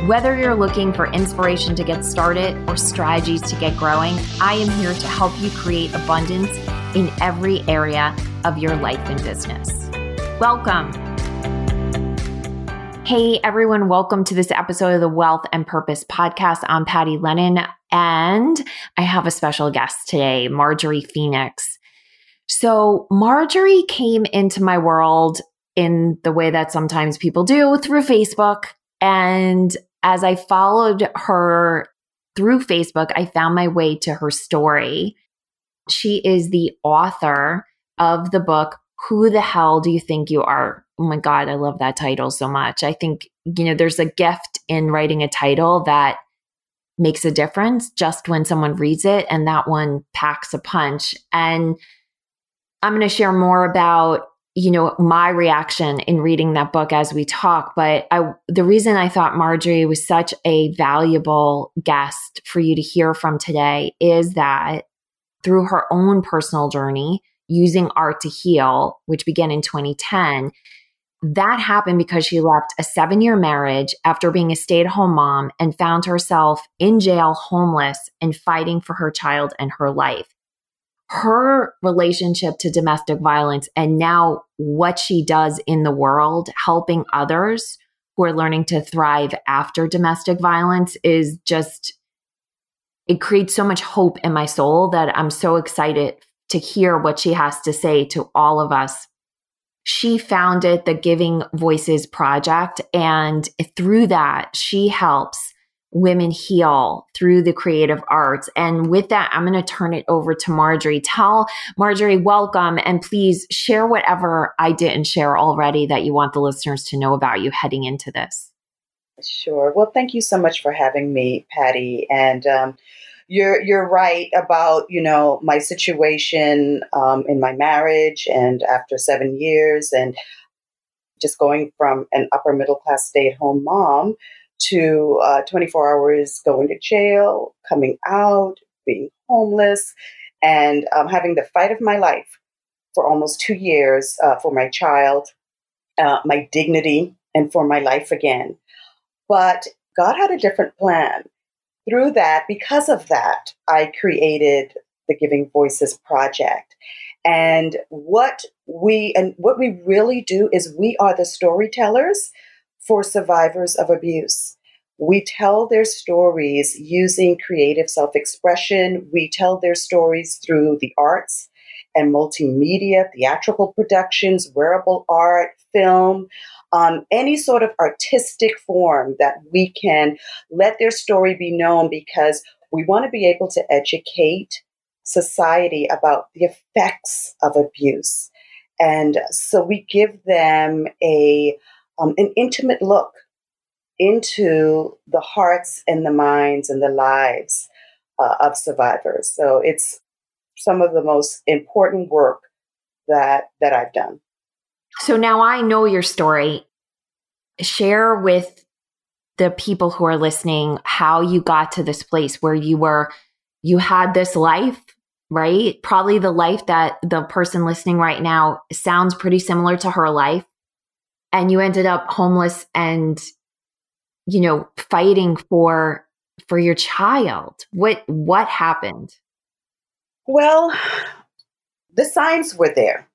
Whether you're looking for inspiration to get started or strategies to get growing, I am here to help you create abundance in every area of your life and business. Welcome. Hey, everyone, welcome to this episode of the Wealth and Purpose podcast. I'm Patty Lennon, and I have a special guest today, Marjorie Phoenix. So, Marjorie came into my world in the way that sometimes people do through Facebook. And as I followed her through Facebook, I found my way to her story. She is the author of the book, Who the Hell Do You Think You Are? Oh my God, I love that title so much. I think, you know, there's a gift in writing a title that makes a difference just when someone reads it, and that one packs a punch. And I'm going to share more about you know my reaction in reading that book as we talk but i the reason i thought marjorie was such a valuable guest for you to hear from today is that through her own personal journey using art to heal which began in 2010 that happened because she left a seven year marriage after being a stay at home mom and found herself in jail homeless and fighting for her child and her life her relationship to domestic violence and now what she does in the world, helping others who are learning to thrive after domestic violence is just, it creates so much hope in my soul that I'm so excited to hear what she has to say to all of us. She founded the Giving Voices Project, and through that, she helps women heal through the creative arts. And with that, I'm going to turn it over to Marjorie. Tell Marjorie, welcome, and please share whatever I didn't share already that you want the listeners to know about you heading into this. Sure. Well, thank you so much for having me, Patty. And um, you're you're right about you know my situation um, in my marriage and after seven years and just going from an upper middle class stay at home mom to uh, 24 hours going to jail, coming out, being homeless, and um, having the fight of my life for almost two years uh, for my child, uh, my dignity, and for my life again. But God had a different plan. Through that, because of that, I created the Giving Voices Project. And what we and what we really do is we are the storytellers for survivors of abuse. We tell their stories using creative self expression. We tell their stories through the arts and multimedia, theatrical productions, wearable art, film, um, any sort of artistic form that we can let their story be known because we want to be able to educate society about the effects of abuse. And so we give them a um, an intimate look into the hearts and the minds and the lives uh, of survivors. So it's some of the most important work that that I've done. So now I know your story. Share with the people who are listening how you got to this place where you were you had this life right probably the life that the person listening right now sounds pretty similar to her life and you ended up homeless and you know fighting for for your child. What what happened? Well the signs were there.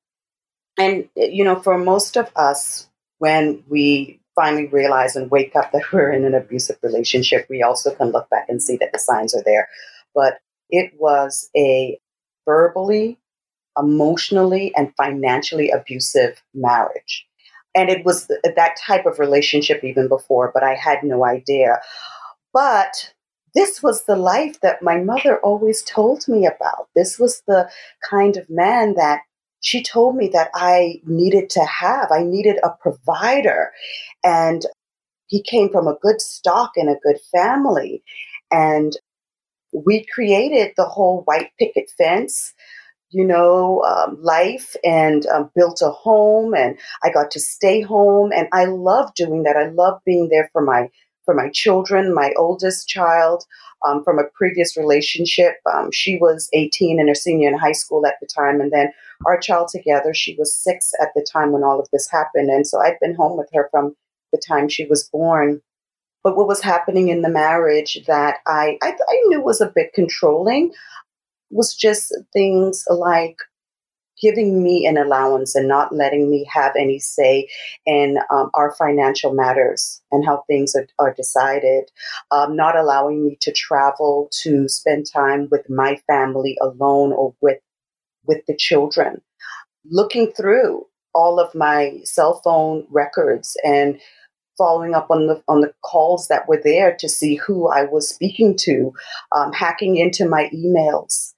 And you know for most of us when we finally realize and wake up that we're in an abusive relationship we also can look back and see that the signs are there. But it was a verbally emotionally and financially abusive marriage and it was that type of relationship even before, but I had no idea. But this was the life that my mother always told me about. This was the kind of man that she told me that I needed to have. I needed a provider. And he came from a good stock and a good family. And we created the whole white picket fence you know, um, life and um, built a home and I got to stay home and I love doing that. I love being there for my for my children. My oldest child um, from a previous relationship, um, she was 18 and a senior in high school at the time, and then our child together, she was six at the time when all of this happened, and so I'd been home with her from the time she was born. But what was happening in the marriage that I, I, I knew was a bit controlling was just things like giving me an allowance and not letting me have any say in um, our financial matters and how things are, are decided, um, not allowing me to travel to spend time with my family alone or with with the children, looking through all of my cell phone records and following up on the on the calls that were there to see who I was speaking to, um, hacking into my emails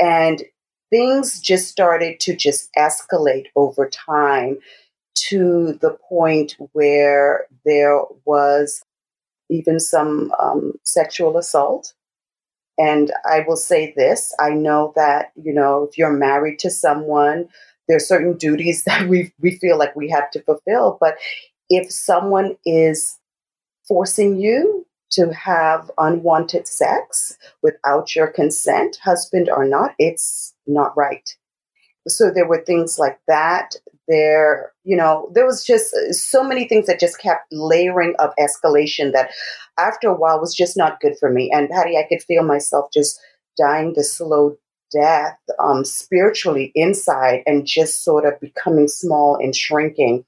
and things just started to just escalate over time to the point where there was even some um, sexual assault. And I will say this I know that, you know, if you're married to someone, there are certain duties that we, we feel like we have to fulfill. But if someone is forcing you to have unwanted sex without your consent, husband or not, it's not right. So there were things like that. There, you know, there was just so many things that just kept layering of escalation that after a while was just not good for me. And Patty, I could feel myself just dying the slow death um, spiritually inside and just sort of becoming small and shrinking.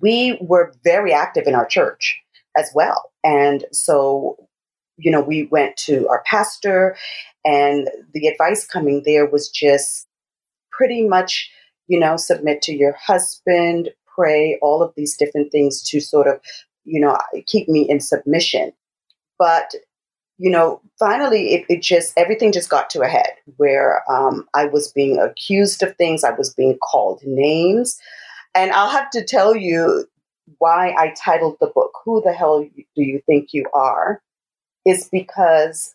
We were very active in our church as well. And so, you know, we went to our pastor, and the advice coming there was just pretty much, you know, submit to your husband, pray, all of these different things to sort of, you know, keep me in submission. But you know, finally, it, it, just everything just got to a head where um, I was being accused of things, I was being called names, and I'll have to tell you why I titled the book, Who the Hell Do You Think You Are? is because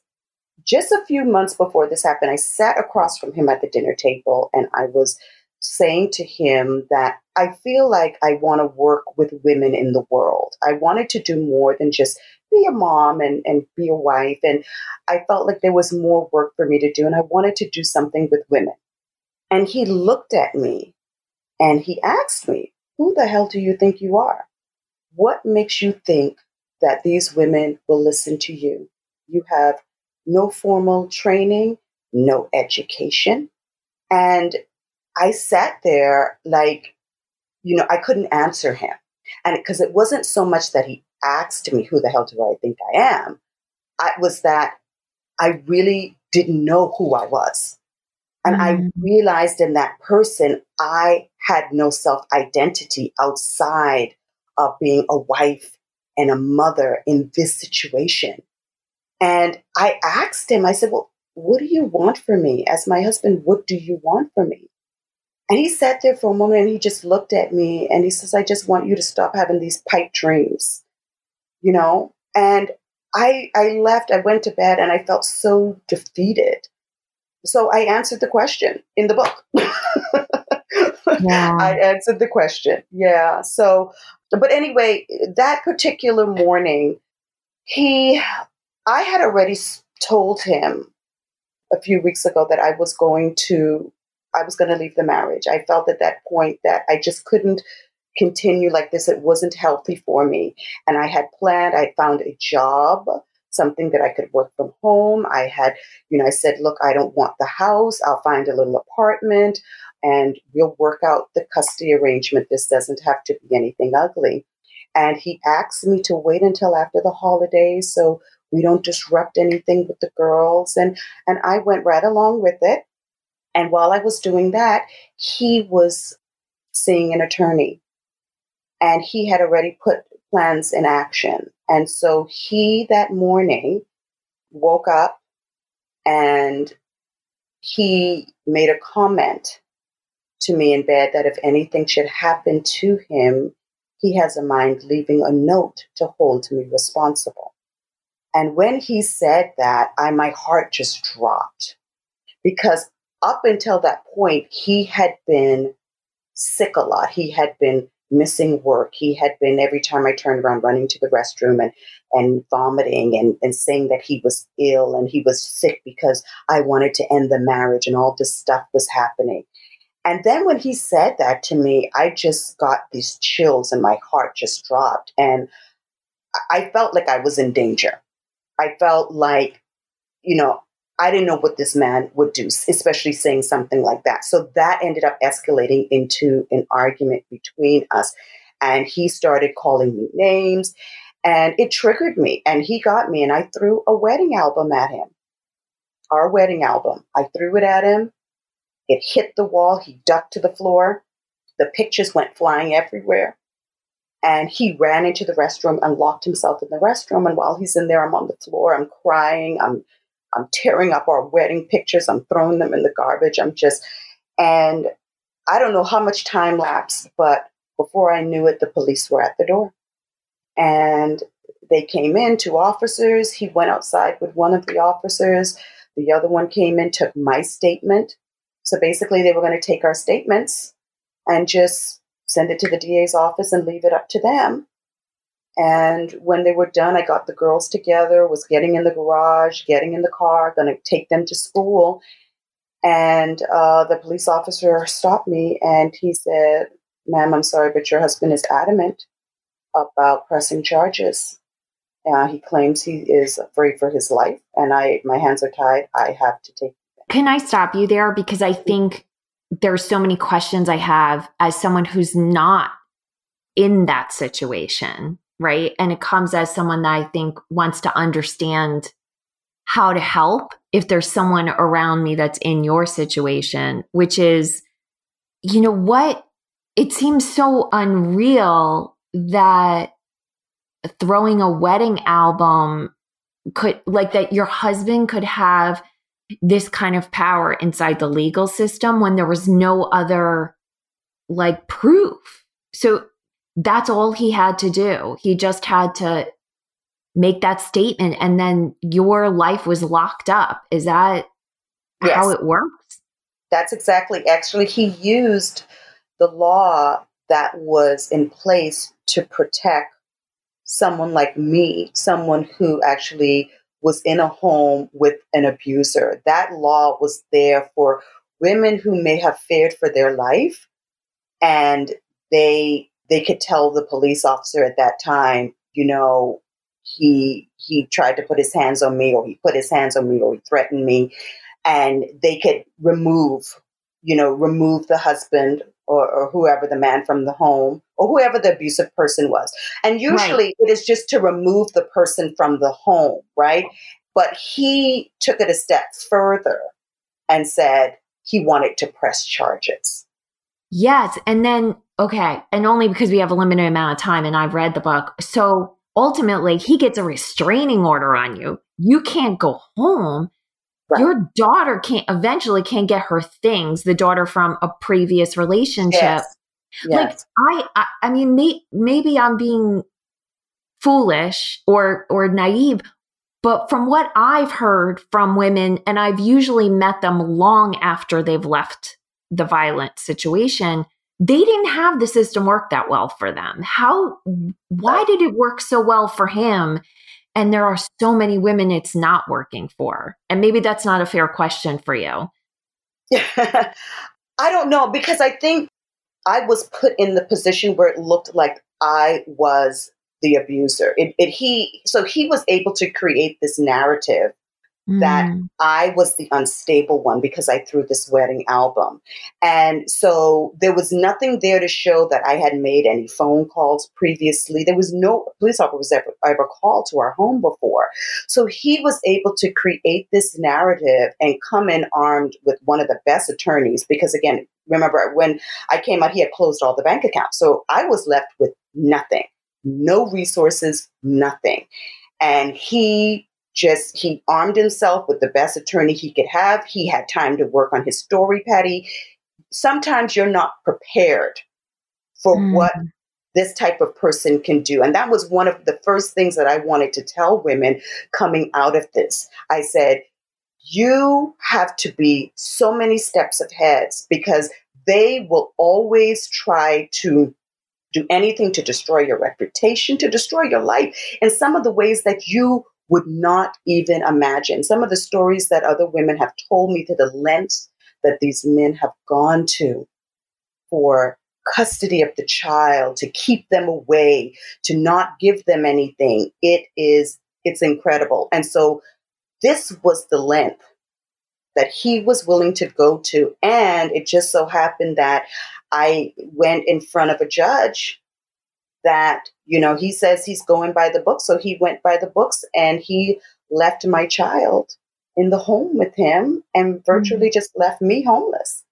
just a few months before this happened, I sat across from him at the dinner table and I was saying to him that I feel like I want to work with women in the world. I wanted to do more than just be a mom and, and be a wife. And I felt like there was more work for me to do and I wanted to do something with women. And he looked at me and he asked me, Who the hell do you think you are? What makes you think that these women will listen to you? You have no formal training, no education. And I sat there like, you know, I couldn't answer him. And because it wasn't so much that he asked me, Who the hell do I think I am? I was that I really didn't know who I was. And mm-hmm. I realized in that person, I had no self identity outside of being a wife and a mother in this situation. And I asked him, I said, Well, what do you want from me? As my husband, what do you want from me? And he sat there for a moment and he just looked at me and he says, I just want you to stop having these pipe dreams, you know? And I, I left, I went to bed and I felt so defeated. So I answered the question in the book. I answered the question. Yeah. So, but anyway, that particular morning, he, I had already told him a few weeks ago that I was going to, I was going to leave the marriage. I felt at that point that I just couldn't continue like this. It wasn't healthy for me. And I had planned, I found a job something that I could work from home. I had, you know, I said, look, I don't want the house. I'll find a little apartment and we'll work out the custody arrangement. This doesn't have to be anything ugly. And he asked me to wait until after the holidays so we don't disrupt anything with the girls. And, and I went right along with it. And while I was doing that, he was seeing an attorney. And he had already put plans in action. And so he that morning woke up and he made a comment to me in bed that if anything should happen to him, he has a mind leaving a note to hold me responsible. And when he said that, I my heart just dropped because up until that point, he had been sick a lot. He had been missing work. He had been every time I turned around running to the restroom and and vomiting and, and saying that he was ill and he was sick because I wanted to end the marriage and all this stuff was happening. And then when he said that to me, I just got these chills and my heart just dropped. And I felt like I was in danger. I felt like, you know, I didn't know what this man would do, especially saying something like that. So that ended up escalating into an argument between us. And he started calling me names and it triggered me. And he got me and I threw a wedding album at him. Our wedding album. I threw it at him. It hit the wall. He ducked to the floor. The pictures went flying everywhere. And he ran into the restroom and locked himself in the restroom. And while he's in there, I'm on the floor. I'm crying. I'm I'm tearing up our wedding pictures. I'm throwing them in the garbage. I'm just, and I don't know how much time lapsed, but before I knew it, the police were at the door. And they came in, two officers. He went outside with one of the officers. The other one came in, took my statement. So basically, they were going to take our statements and just send it to the DA's office and leave it up to them. And when they were done, I got the girls together, was getting in the garage, getting in the car, going to take them to school. And uh, the police officer stopped me and he said, Ma'am, I'm sorry, but your husband is adamant about pressing charges. Uh, he claims he is afraid for his life, and I, my hands are tied. I have to take. Can I stop you there because I think there's so many questions I have as someone who's not in that situation right? And it comes as someone that I think wants to understand how to help if there's someone around me that's in your situation, which is, you know, what it seems so unreal that throwing a wedding album could, like, that your husband could have this kind of power inside the legal system when there was no other, like, proof. So that's all he had to do. He just had to make that statement and then your life was locked up. Is that yes. how it works? That's exactly. Actually, he used the law that was in place to protect someone like me, someone who actually was in a home with an abuser. That law was there for women who may have feared for their life and they they could tell the police officer at that time, you know, he he tried to put his hands on me or he put his hands on me or he threatened me. And they could remove you know remove the husband or, or whoever the man from the home or whoever the abusive person was. And usually right. it is just to remove the person from the home right? But he took it a step further and said he wanted to press charges yes and then Okay. And only because we have a limited amount of time and I've read the book. So ultimately, he gets a restraining order on you. You can't go home. Right. Your daughter can't eventually can't get her things, the daughter from a previous relationship. Yes. Yes. Like I, I, I mean, may, maybe I'm being foolish or or naive, but from what I've heard from women, and I've usually met them long after they've left the violent situation, they didn't have the system work that well for them. How, why did it work so well for him? And there are so many women it's not working for. And maybe that's not a fair question for you. I don't know because I think I was put in the position where it looked like I was the abuser. It, it, he so he was able to create this narrative that mm. I was the unstable one because I threw this wedding album. And so there was nothing there to show that I had made any phone calls previously. There was no police officer was ever, ever called to our home before. So he was able to create this narrative and come in armed with one of the best attorneys because again, remember when I came out, he had closed all the bank accounts. So I was left with nothing, no resources, nothing. And he just he armed himself with the best attorney he could have. He had time to work on his story, Patty. Sometimes you're not prepared for mm. what this type of person can do. And that was one of the first things that I wanted to tell women coming out of this. I said, you have to be so many steps ahead because they will always try to do anything to destroy your reputation, to destroy your life And some of the ways that you would not even imagine. Some of the stories that other women have told me to the lengths that these men have gone to for custody of the child, to keep them away, to not give them anything. It is, it's incredible. And so this was the length that he was willing to go to. And it just so happened that I went in front of a judge that, you know, he says he's going by the book. So he went by the books and he left my child in the home with him and virtually mm-hmm. just left me homeless.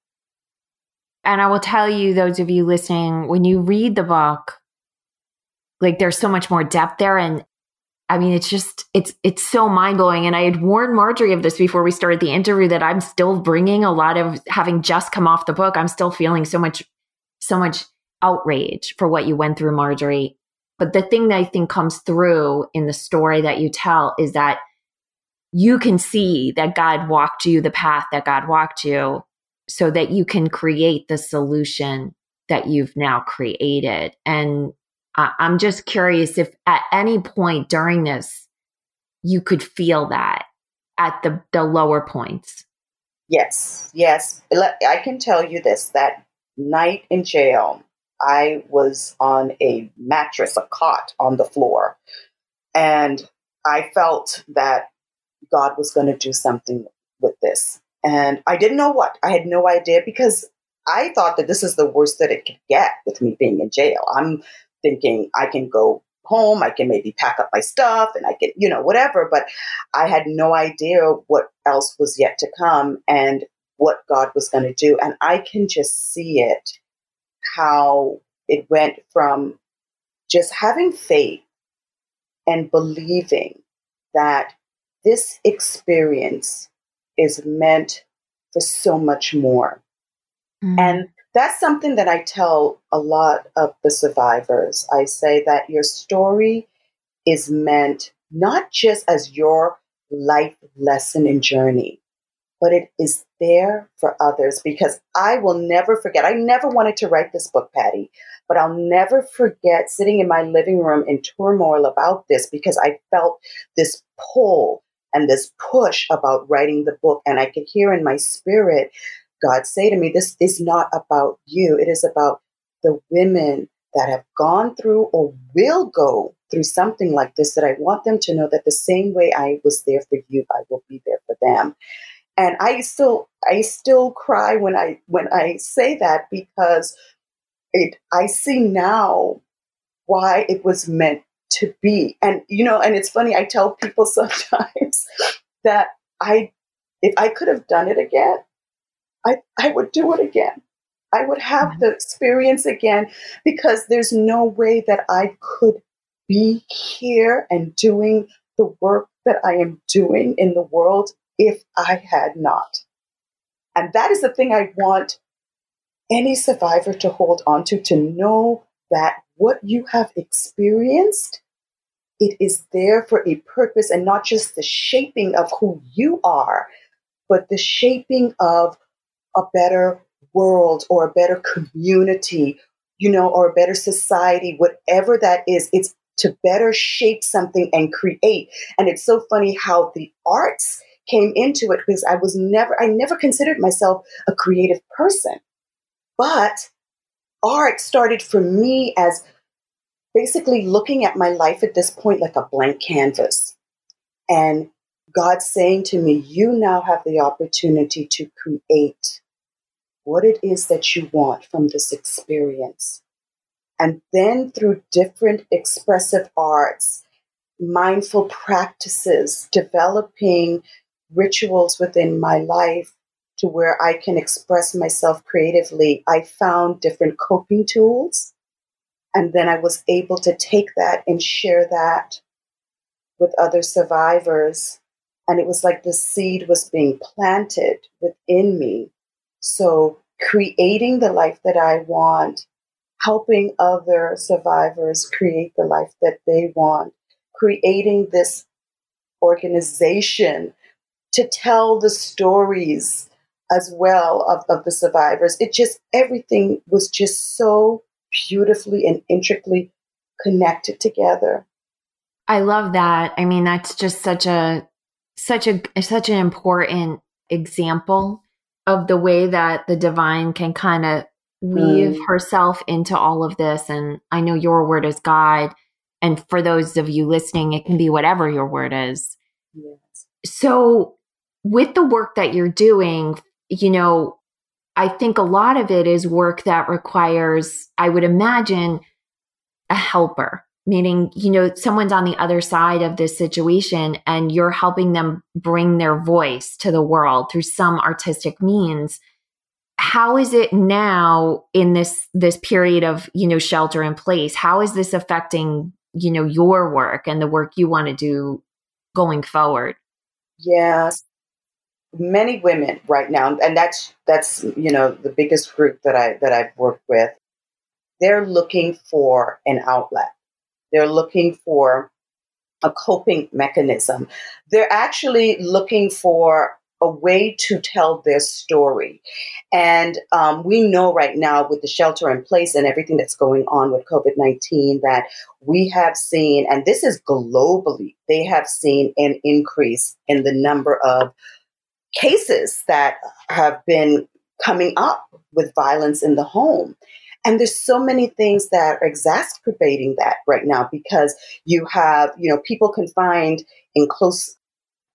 And I will tell you, those of you listening, when you read the book, like there's so much more depth there. And I mean, it's just, it's, it's so mind blowing. And I had warned Marjorie of this before we started the interview that I'm still bringing a lot of having just come off the book. I'm still feeling so much, so much outrage for what you went through, Marjorie. But the thing that I think comes through in the story that you tell is that you can see that God walked you the path that God walked you so that you can create the solution that you've now created. And I'm just curious if at any point during this, you could feel that at the, the lower points. Yes, yes. I can tell you this that night in jail, I was on a mattress, a cot on the floor. And I felt that God was going to do something with this. And I didn't know what. I had no idea because I thought that this is the worst that it could get with me being in jail. I'm thinking I can go home, I can maybe pack up my stuff and I can, you know, whatever. But I had no idea what else was yet to come and what God was going to do. And I can just see it how it went from just having faith and believing that this experience is meant for so much more. Mm-hmm. And that's something that I tell a lot of the survivors. I say that your story is meant not just as your life lesson and journey, but it is there for others because I will never forget. I never wanted to write this book, Patty, but I'll never forget sitting in my living room in turmoil about this because I felt this pull and this push about writing the book. And I could hear in my spirit God say to me, This is not about you. It is about the women that have gone through or will go through something like this that I want them to know that the same way I was there for you, I will be there for them. And I still I still cry when I when I say that because it I see now why it was meant to be. And you know, and it's funny, I tell people sometimes that I if I could have done it again, I, I would do it again. I would have mm-hmm. the experience again because there's no way that I could be here and doing the work that I am doing in the world if I had not. And that is the thing I want any survivor to hold on to, to know that what you have experienced, it is there for a purpose and not just the shaping of who you are, but the shaping of a better world or a better community, you know, or a better society, whatever that is, it's to better shape something and create. And it's so funny how the arts came into it because I was never, I never considered myself a creative person. But art started for me as basically looking at my life at this point like a blank canvas. And God saying to me, You now have the opportunity to create what it is that you want from this experience. And then through different expressive arts, mindful practices, developing rituals within my life to where I can express myself creatively, I found different coping tools. And then I was able to take that and share that with other survivors. And it was like the seed was being planted within me so creating the life that I want helping other survivors create the life that they want, creating this organization to tell the stories as well of, of the survivors. It just, everything was just so beautifully and intricately connected together. I love that. I mean, that's just such a, such a, such an important example of the way that the divine can kind of weave mm. herself into all of this. And I know your word is God. And for those of you listening, it can be whatever your word is. Yes. So, with the work that you're doing, you know, I think a lot of it is work that requires, I would imagine, a helper, meaning, you know, someone's on the other side of this situation and you're helping them bring their voice to the world through some artistic means. How is it now in this this period of, you know, shelter in place? How is this affecting, you know, your work and the work you want to do going forward? Yes many women right now, and that's that's you know the biggest group that I that I've worked with. They're looking for an outlet. They're looking for a coping mechanism. They're actually looking for a way to tell their story. And um, we know right now with the shelter in place and everything that's going on with COVID 19 that we have seen, and this is globally, they have seen an increase in the number of cases that have been coming up with violence in the home. And there's so many things that are exacerbating that right now because you have, you know, people confined in close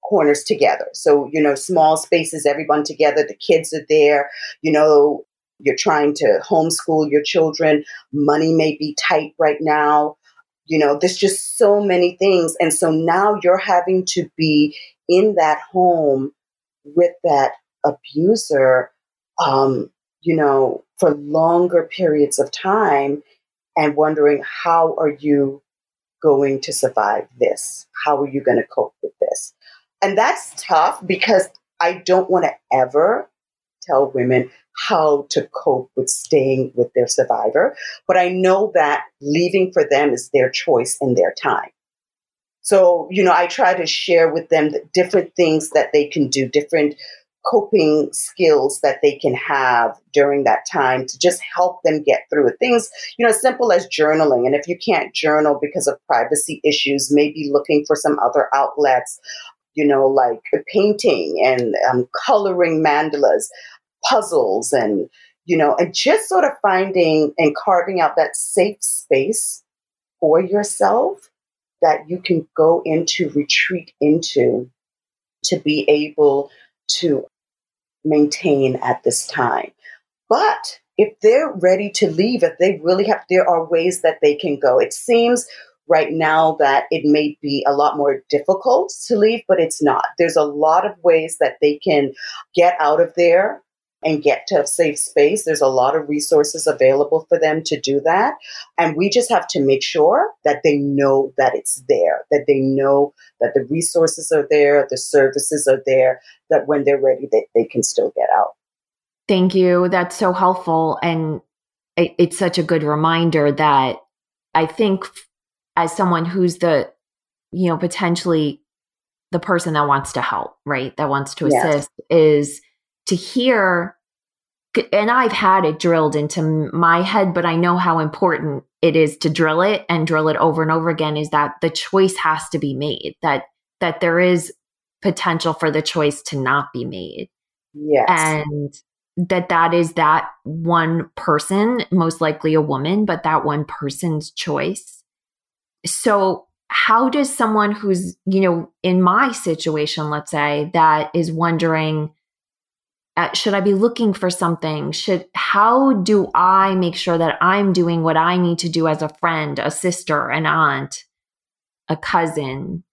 corners together. So, you know, small spaces, everyone together, the kids are there, you know, you're trying to homeschool your children. Money may be tight right now. You know, there's just so many things. And so now you're having to be in that home with that abuser, um, you know, for longer periods of time and wondering how are you going to survive this? How are you going to cope with this? And that's tough because I don't want to ever tell women how to cope with staying with their survivor. But I know that leaving for them is their choice and their time. So, you know, I try to share with them the different things that they can do, different coping skills that they can have during that time to just help them get through. Things, you know, as simple as journaling. And if you can't journal because of privacy issues, maybe looking for some other outlets, you know, like painting and um, coloring mandalas, puzzles, and, you know, and just sort of finding and carving out that safe space for yourself that you can go into, retreat into to be able to maintain at this time. But if they're ready to leave, if they really have, there are ways that they can go. It seems right now that it may be a lot more difficult to leave, but it's not. There's a lot of ways that they can get out of there and get to a safe space. There's a lot of resources available for them to do that. And we just have to make sure that they know that it's there, that they know that the resources are there, the services are there, that when they're ready, they, they can still get out. Thank you. That's so helpful. And it, it's such a good reminder that I think as someone who's the, you know, potentially the person that wants to help, right? That wants to assist yes. is to hear and I've had it drilled into my head, but I know how important it is to drill it and drill it over and over again is that the choice has to be made, that that there is potential for the choice to not be made. Yes. And that that is that one person, most likely a woman, but that one person's choice. So how does someone who's, you know, in my situation, let's say, that is wondering, uh, should I be looking for something? Should how do I make sure that I'm doing what I need to do as a friend, a sister, an aunt, a cousin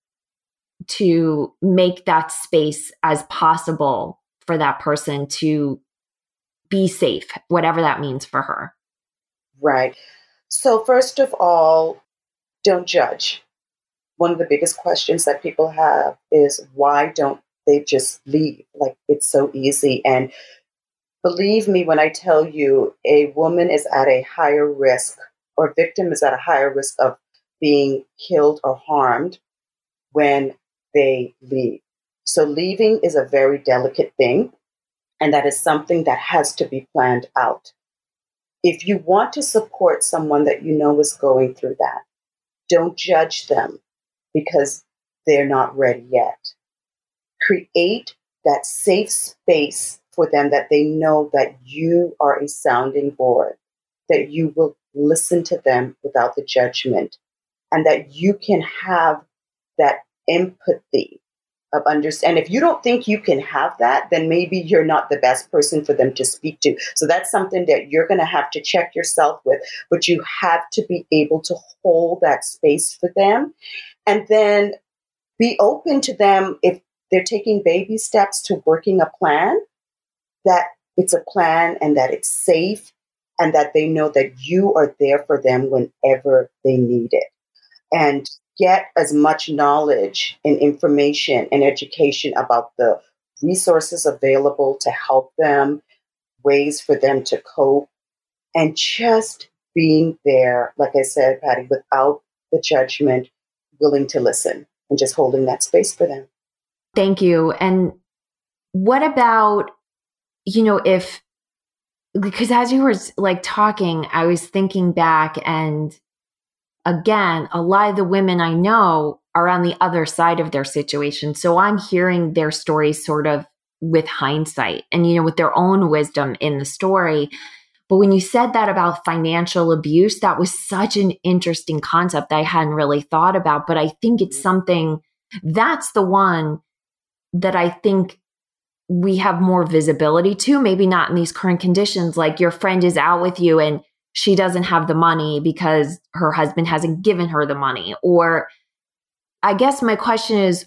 to make that space as possible for that person to be safe, whatever that means for her. Right. So first of all, don't judge. One of the biggest questions that people have is why don't they just leave. Like it's so easy. And believe me when I tell you a woman is at a higher risk or victim is at a higher risk of being killed or harmed when they leave. So leaving is a very delicate thing, and that is something that has to be planned out. If you want to support someone that you know is going through that, don't judge them because they're not ready yet. Create that safe space for them that they know that you are a sounding board, that you will listen to them without the judgment, and that you can have that empathy of understand. If you don't think you can have that, then maybe you're not the best person for them to speak to. So that's something that you're going to have to check yourself with. But you have to be able to hold that space for them, and then be open to them if they're taking baby steps to working a plan. That it's a plan and that it's safe and that they know that you are there for them whenever they need it. And get as much knowledge and information and education about the resources available to help them, ways for them to cope, and just being there, like I said, Patty, without the judgment, willing to listen and just holding that space for them. Thank you. And what about, you know, if, because as you were like talking, I was thinking back and again, a lot of the women I know are on the other side of their situation. So I'm hearing their stories sort of with hindsight and, you know, with their own wisdom in the story. But when you said that about financial abuse, that was such an interesting concept that I hadn't really thought about. But I think it's mm-hmm. something that's the one that I think we have more visibility to, maybe not in these current conditions. Like your friend is out with you and she doesn't have the money because her husband hasn't given her the money. Or I guess my question is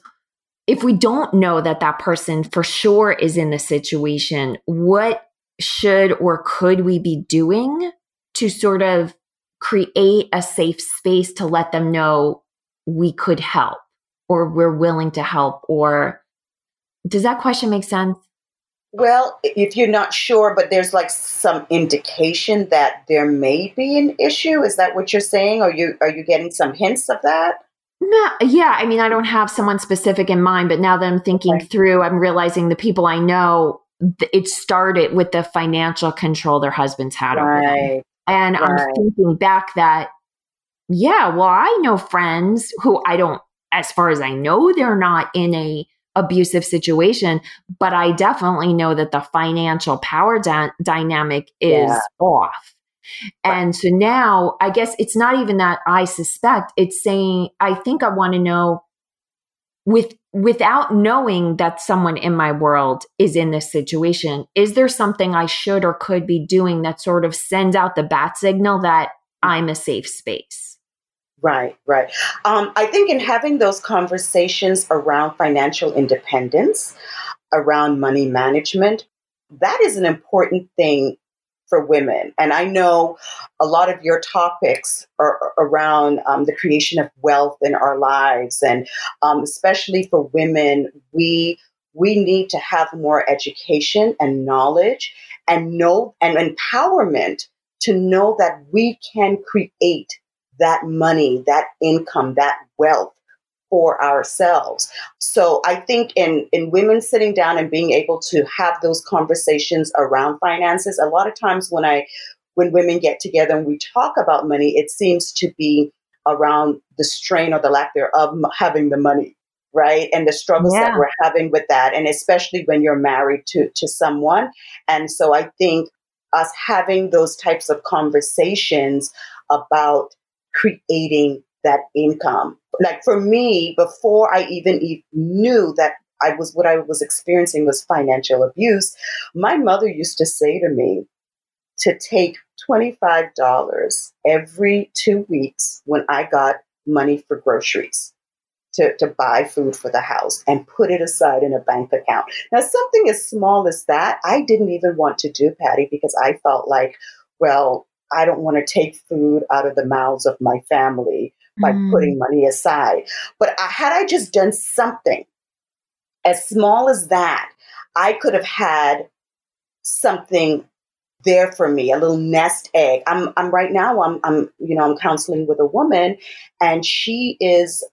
if we don't know that that person for sure is in the situation, what should or could we be doing to sort of create a safe space to let them know we could help or we're willing to help? Or does that question make sense? Well, if you're not sure, but there's like some indication that there may be an issue, is that what you're saying? Are you are you getting some hints of that? No, yeah. I mean, I don't have someone specific in mind, but now that I'm thinking okay. through, I'm realizing the people I know, it started with the financial control their husbands had right. over them, and right. I'm thinking back that, yeah, well, I know friends who I don't, as far as I know, they're not in a abusive situation, but I definitely know that the financial power da- dynamic is yeah. off. And so now I guess it's not even that I suspect, it's saying I think I want to know with without knowing that someone in my world is in this situation, is there something I should or could be doing that sort of sends out the bat signal that mm. I'm a safe space? Right, right. Um, I think in having those conversations around financial independence, around money management, that is an important thing for women. And I know a lot of your topics are around um, the creation of wealth in our lives, and um, especially for women, we we need to have more education and knowledge and know and empowerment to know that we can create that money, that income, that wealth for ourselves. So I think in in women sitting down and being able to have those conversations around finances, a lot of times when I when women get together and we talk about money, it seems to be around the strain or the lack thereof having the money right and the struggles yeah. that we're having with that and especially when you're married to to someone and so i think us having those types of conversations about creating that income. Like for me, before I even knew that I was what I was experiencing was financial abuse, my mother used to say to me to take $25 every two weeks when I got money for groceries. To, to buy food for the house and put it aside in a bank account. Now, something as small as that, I didn't even want to do, Patty, because I felt like, well, I don't want to take food out of the mouths of my family by mm. putting money aside. But I, had I just done something as small as that, I could have had something there for me, a little nest egg. I'm I'm right now I'm I'm you know I'm counseling with a woman and she is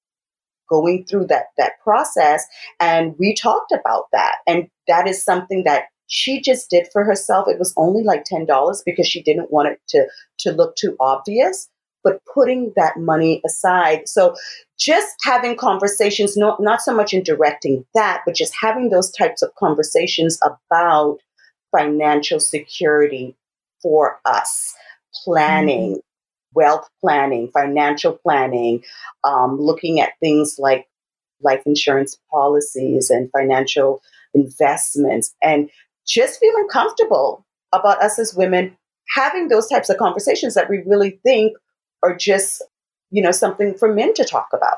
going through that that process and we talked about that and that is something that she just did for herself. It was only like $10 because she didn't want it to to look too obvious, but putting that money aside. So just having conversations, not not so much in directing that, but just having those types of conversations about financial security for us, planning, mm-hmm. wealth planning, financial planning, um, looking at things like life insurance policies and financial investments, and just feeling comfortable about us as women having those types of conversations that we really think are just, you know, something for men to talk about.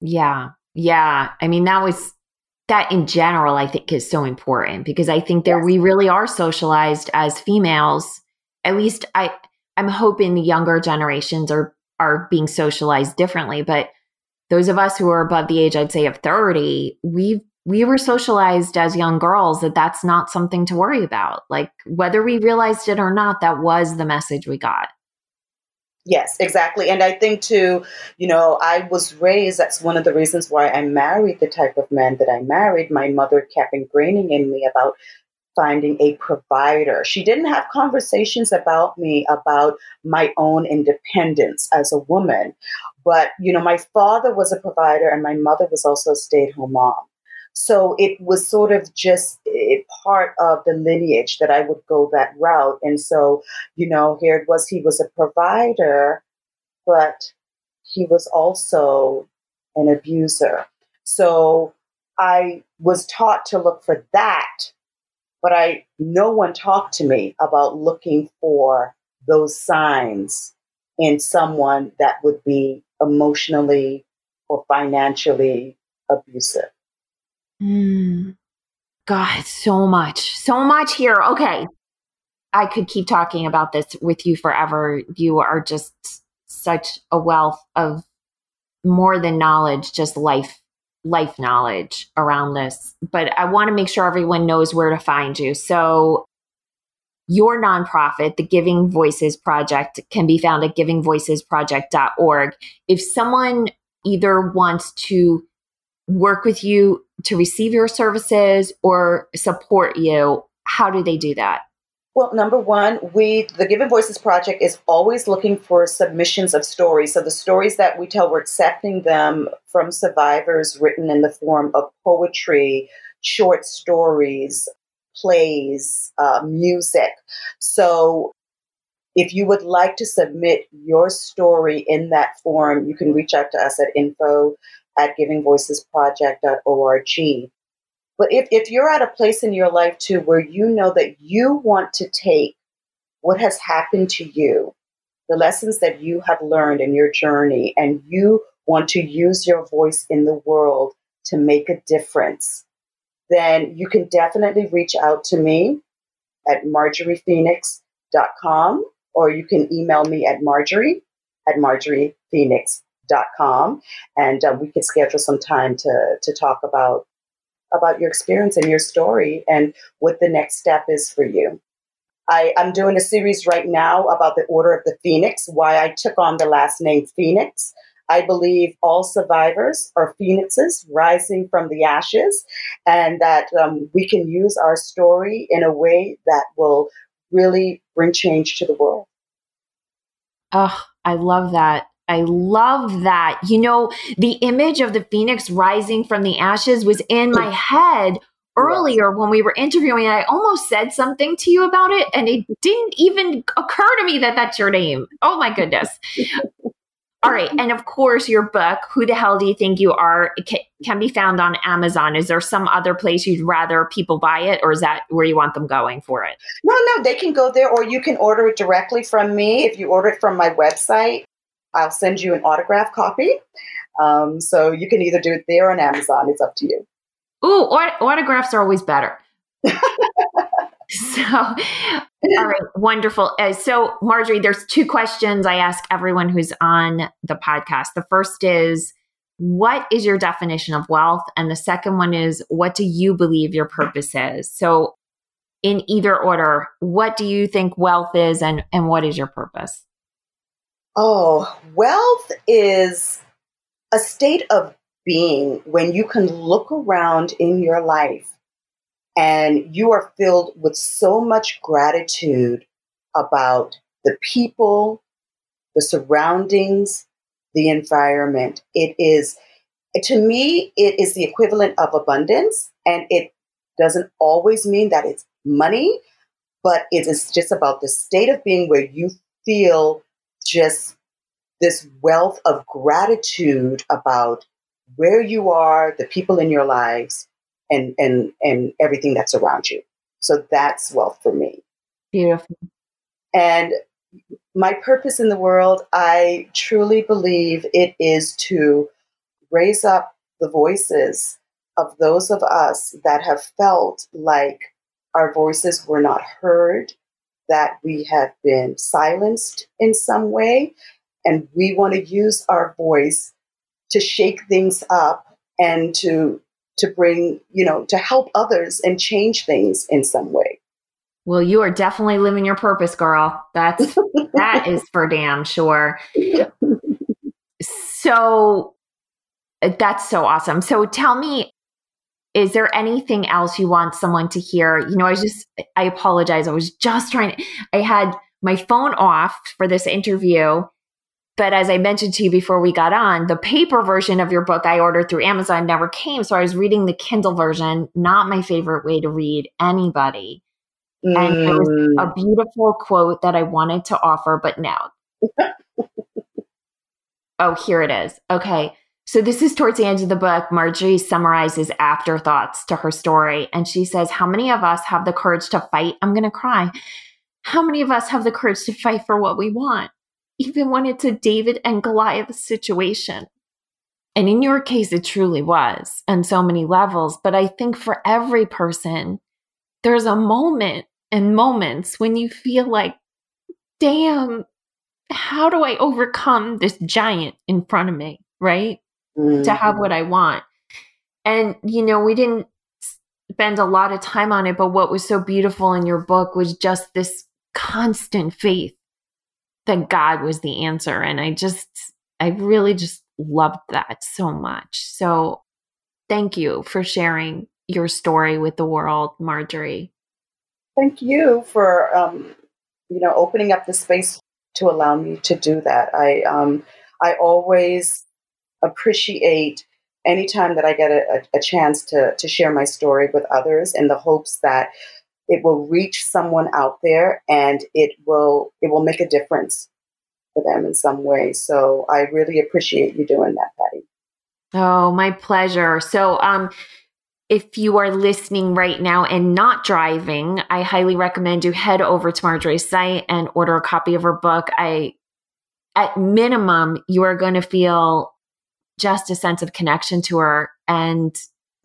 Yeah. Yeah. I mean, that was that in general, I think is so important because I think that yes. we really are socialized as females. At least I, I'm hoping the younger generations are are being socialized differently. But those of us who are above the age, I'd say, of 30, we we were socialized as young girls that that's not something to worry about. Like whether we realized it or not, that was the message we got. Yes, exactly. And I think too, you know, I was raised, that's one of the reasons why I married the type of man that I married. My mother kept ingraining in me about finding a provider. She didn't have conversations about me about my own independence as a woman. But, you know, my father was a provider and my mother was also a stay at home mom. So it was sort of just part of the lineage that I would go that route. And so, you know, here it was, he was a provider, but he was also an abuser. So I was taught to look for that, but I no one talked to me about looking for those signs in someone that would be emotionally or financially abusive. Mm. God, so much, so much here. Okay. I could keep talking about this with you forever. You are just such a wealth of more than knowledge, just life life knowledge around this. But I want to make sure everyone knows where to find you. So your nonprofit, the Giving Voices Project, can be found at givingvoicesproject.org. If someone either wants to work with you to receive your services or support you, how do they do that? Well, number one, we the Giving Voices Project is always looking for submissions of stories. So the stories that we tell, we're accepting them from survivors written in the form of poetry, short stories, plays, uh, music. So if you would like to submit your story in that form, you can reach out to us at info at givingvoicesproject.org. But if, if you're at a place in your life too where you know that you want to take what has happened to you, the lessons that you have learned in your journey, and you want to use your voice in the world to make a difference, then you can definitely reach out to me at marjoriephoenix.com or you can email me at marjorie at marjoriephoenix.com com, and uh, we could schedule some time to to talk about about your experience and your story and what the next step is for you. I, I'm doing a series right now about the Order of the Phoenix, why I took on the last name Phoenix. I believe all survivors are phoenixes rising from the ashes, and that um, we can use our story in a way that will really bring change to the world. Oh, I love that. I love that. You know, the image of the phoenix rising from the ashes was in my head earlier when we were interviewing. I almost said something to you about it, and it didn't even occur to me that that's your name. Oh my goodness. All right. And of course, your book, Who the Hell Do You Think You Are, can, can be found on Amazon. Is there some other place you'd rather people buy it, or is that where you want them going for it? No, no, they can go there, or you can order it directly from me. If you order it from my website, I'll send you an autograph copy. Um, so you can either do it there on Amazon. It's up to you. Ooh, aut- autographs are always better. so, all right, wonderful. Uh, so, Marjorie, there's two questions I ask everyone who's on the podcast. The first is, what is your definition of wealth? And the second one is, what do you believe your purpose is? So, in either order, what do you think wealth is and, and what is your purpose? Oh, wealth is a state of being when you can look around in your life and you are filled with so much gratitude about the people, the surroundings, the environment. It is, to me, it is the equivalent of abundance. And it doesn't always mean that it's money, but it is just about the state of being where you feel just this wealth of gratitude about where you are, the people in your lives, and and and everything that's around you. So that's wealth for me. Beautiful. And my purpose in the world, I truly believe it is to raise up the voices of those of us that have felt like our voices were not heard, that we have been silenced in some way, and we want to use our voice to shake things up and to to bring, you know, to help others and change things in some way. Well, you are definitely living your purpose, girl. That's that is for damn sure. So uh, that's so awesome. So tell me is there anything else you want someone to hear? You know, I was just, I apologize. I was just trying to, I had my phone off for this interview. But as I mentioned to you before we got on, the paper version of your book I ordered through Amazon never came. So I was reading the Kindle version, not my favorite way to read anybody. Mm. And there was a mm. beautiful quote that I wanted to offer, but now. oh, here it is. Okay. So this is towards the end of the book. Marjorie summarizes afterthoughts to her story. And she says, How many of us have the courage to fight? I'm going to cry. How many of us have the courage to fight for what we want, even when it's a David and Goliath situation? And in your case, it truly was on so many levels. But I think for every person, there's a moment and moments when you feel like, damn, how do I overcome this giant in front of me? Right mm-hmm. to have what I want. And, you know, we didn't spend a lot of time on it, but what was so beautiful in your book was just this constant faith that God was the answer. And I just, I really just loved that so much. So thank you for sharing your story with the world, Marjorie. Thank you for, um, you know, opening up the space to allow me to do that. I, um, I always appreciate anytime that I get a, a, chance to, to share my story with others in the hopes that it will reach someone out there and it will it will make a difference for them in some way. So I really appreciate you doing that, Patty. Oh, my pleasure. So um if you are listening right now and not driving, I highly recommend you head over to Marjorie's site and order a copy of her book. I at minimum you are going to feel just a sense of connection to her. And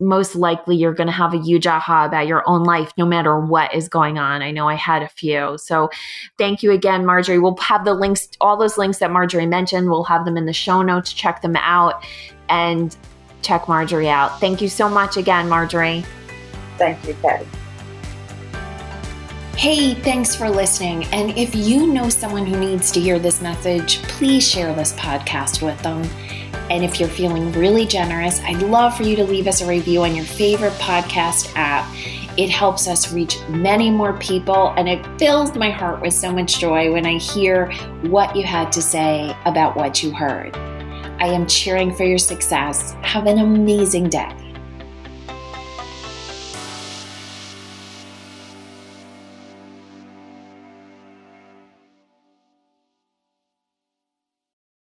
most likely you're going to have a huge aha about your own life, no matter what is going on. I know I had a few. So thank you again, Marjorie. We'll have the links, all those links that Marjorie mentioned, we'll have them in the show notes. Check them out and check Marjorie out. Thank you so much again, Marjorie. Thank you, Patty. Hey, thanks for listening. And if you know someone who needs to hear this message, please share this podcast with them. And if you're feeling really generous, I'd love for you to leave us a review on your favorite podcast app. It helps us reach many more people, and it fills my heart with so much joy when I hear what you had to say about what you heard. I am cheering for your success. Have an amazing day.